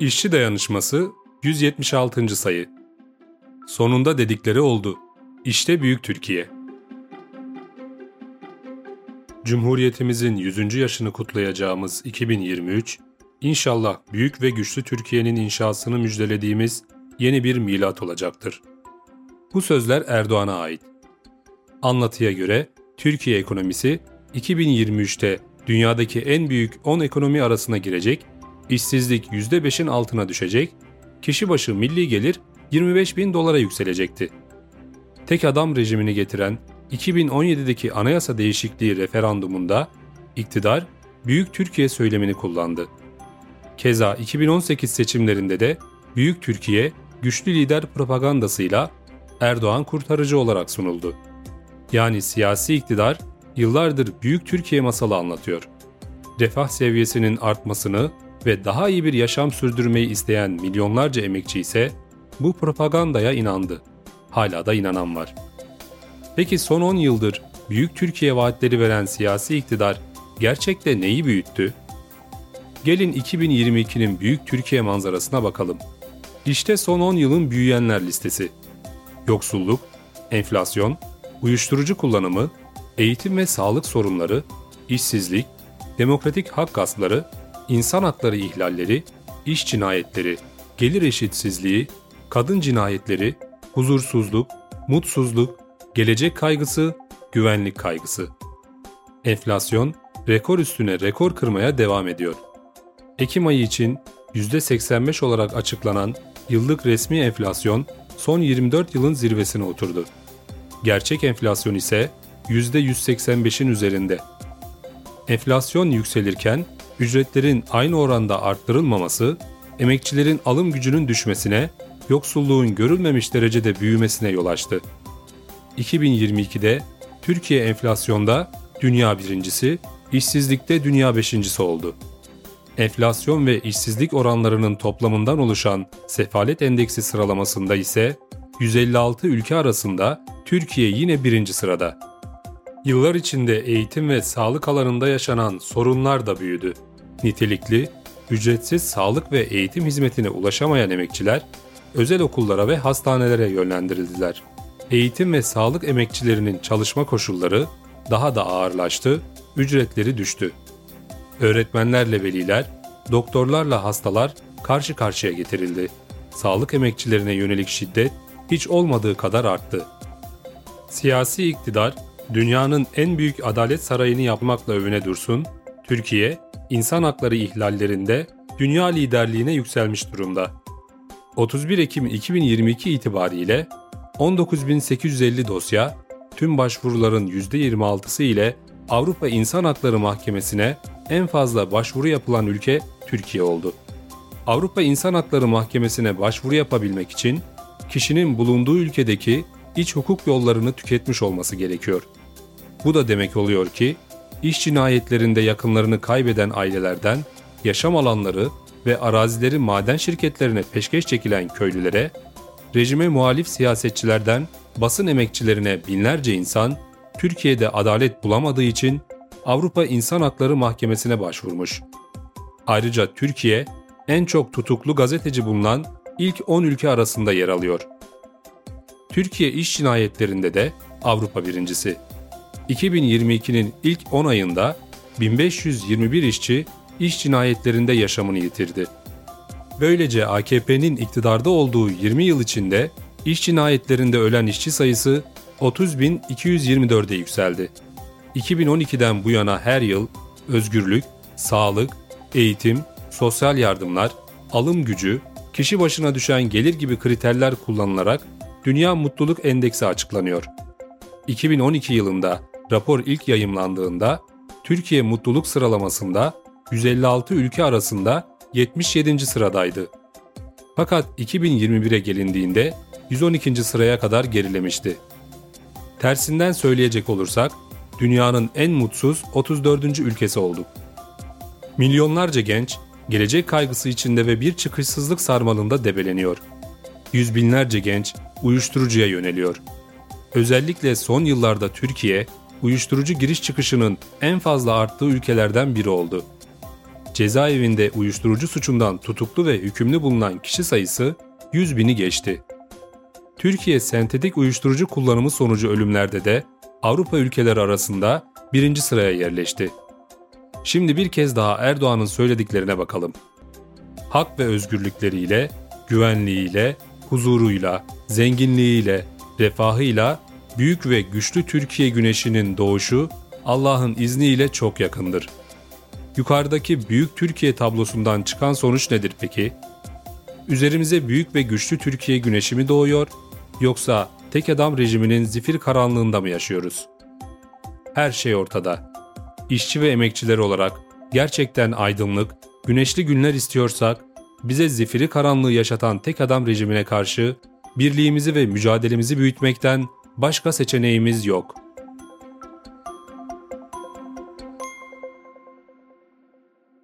İşçi Dayanışması 176. sayı. Sonunda dedikleri oldu. İşte Büyük Türkiye. Cumhuriyetimizin 100. yaşını kutlayacağımız 2023, inşallah büyük ve güçlü Türkiye'nin inşasını müjdelediğimiz yeni bir milat olacaktır. Bu sözler Erdoğan'a ait. Anlatıya göre Türkiye ekonomisi 2023'te dünyadaki en büyük 10 ekonomi arasına girecek, işsizlik %5'in altına düşecek, kişi başı milli gelir 25 bin dolara yükselecekti. Tek adam rejimini getiren 2017'deki anayasa değişikliği referandumunda iktidar Büyük Türkiye söylemini kullandı. Keza 2018 seçimlerinde de Büyük Türkiye güçlü lider propagandasıyla Erdoğan kurtarıcı olarak sunuldu. Yani siyasi iktidar yıllardır Büyük Türkiye masalı anlatıyor. Refah seviyesinin artmasını ve daha iyi bir yaşam sürdürmeyi isteyen milyonlarca emekçi ise bu propagandaya inandı. Hala da inanan var. Peki son 10 yıldır Büyük Türkiye vaatleri veren siyasi iktidar gerçekte neyi büyüttü? Gelin 2022'nin Büyük Türkiye manzarasına bakalım. İşte son 10 yılın büyüyenler listesi. Yoksulluk, enflasyon, uyuşturucu kullanımı, eğitim ve sağlık sorunları, işsizlik, demokratik hak gaspları, insan hakları ihlalleri, iş cinayetleri, gelir eşitsizliği, kadın cinayetleri, huzursuzluk, mutsuzluk, gelecek kaygısı, güvenlik kaygısı. Enflasyon rekor üstüne rekor kırmaya devam ediyor. Ekim ayı için %85 olarak açıklanan yıllık resmi enflasyon son 24 yılın zirvesine oturdu. Gerçek enflasyon ise %185'in üzerinde. Enflasyon yükselirken ücretlerin aynı oranda arttırılmaması, emekçilerin alım gücünün düşmesine, yoksulluğun görülmemiş derecede büyümesine yol açtı. 2022'de Türkiye enflasyonda dünya birincisi, işsizlikte dünya beşincisi oldu. Enflasyon ve işsizlik oranlarının toplamından oluşan sefalet endeksi sıralamasında ise 156 ülke arasında Türkiye yine birinci sırada. Yıllar içinde eğitim ve sağlık alanında yaşanan sorunlar da büyüdü. Nitelikli, ücretsiz sağlık ve eğitim hizmetine ulaşamayan emekçiler özel okullara ve hastanelere yönlendirildiler. Eğitim ve sağlık emekçilerinin çalışma koşulları daha da ağırlaştı, ücretleri düştü. Öğretmenlerle veliler, doktorlarla hastalar karşı karşıya getirildi. Sağlık emekçilerine yönelik şiddet hiç olmadığı kadar arttı. Siyasi iktidar, dünyanın en büyük adalet sarayını yapmakla övüne dursun, Türkiye, insan hakları ihlallerinde dünya liderliğine yükselmiş durumda. 31 Ekim 2022 itibariyle 19.850 dosya, tüm başvuruların %26'sı ile Avrupa İnsan Hakları Mahkemesi'ne en fazla başvuru yapılan ülke Türkiye oldu. Avrupa İnsan Hakları Mahkemesi'ne başvuru yapabilmek için kişinin bulunduğu ülkedeki iç hukuk yollarını tüketmiş olması gerekiyor. Bu da demek oluyor ki iş cinayetlerinde yakınlarını kaybeden ailelerden yaşam alanları ve arazileri maden şirketlerine peşkeş çekilen köylülere, rejime muhalif siyasetçilerden basın emekçilerine binlerce insan Türkiye'de adalet bulamadığı için Avrupa İnsan Hakları Mahkemesi'ne başvurmuş. Ayrıca Türkiye en çok tutuklu gazeteci bulunan ilk 10 ülke arasında yer alıyor. Türkiye iş cinayetlerinde de Avrupa birincisi. 2022'nin ilk 10 ayında 1521 işçi iş cinayetlerinde yaşamını yitirdi. Böylece AKP'nin iktidarda olduğu 20 yıl içinde iş cinayetlerinde ölen işçi sayısı 30.224'e yükseldi. 2012'den bu yana her yıl özgürlük, sağlık, eğitim, sosyal yardımlar, alım gücü, kişi başına düşen gelir gibi kriterler kullanılarak Dünya Mutluluk Endeksi açıklanıyor. 2012 yılında rapor ilk yayımlandığında Türkiye mutluluk sıralamasında 156 ülke arasında 77. sıradaydı. Fakat 2021'e gelindiğinde 112. sıraya kadar gerilemişti. Tersinden söyleyecek olursak dünyanın en mutsuz 34. ülkesi olduk. Milyonlarca genç gelecek kaygısı içinde ve bir çıkışsızlık sarmalında debeleniyor. Yüz binlerce genç uyuşturucuya yöneliyor. Özellikle son yıllarda Türkiye uyuşturucu giriş çıkışının en fazla arttığı ülkelerden biri oldu. cezaevinde uyuşturucu suçundan tutuklu ve hükümlü bulunan kişi sayısı 100 bini geçti. Türkiye sentetik uyuşturucu kullanımı sonucu ölümlerde de Avrupa ülkeleri arasında birinci sıraya yerleşti. Şimdi bir kez daha Erdoğan'ın söylediklerine bakalım. Hak ve özgürlükleriyle, güvenliğiyle, huzuruyla, zenginliğiyle, refahıyla büyük ve güçlü Türkiye güneşinin doğuşu Allah'ın izniyle çok yakındır. Yukarıdaki büyük Türkiye tablosundan çıkan sonuç nedir peki? Üzerimize büyük ve güçlü Türkiye güneşi mi doğuyor yoksa tek adam rejiminin zifir karanlığında mı yaşıyoruz? Her şey ortada. İşçi ve emekçiler olarak gerçekten aydınlık, güneşli günler istiyorsak bize zifiri karanlığı yaşatan tek adam rejimine karşı birliğimizi ve mücadelemizi büyütmekten başka seçeneğimiz yok.''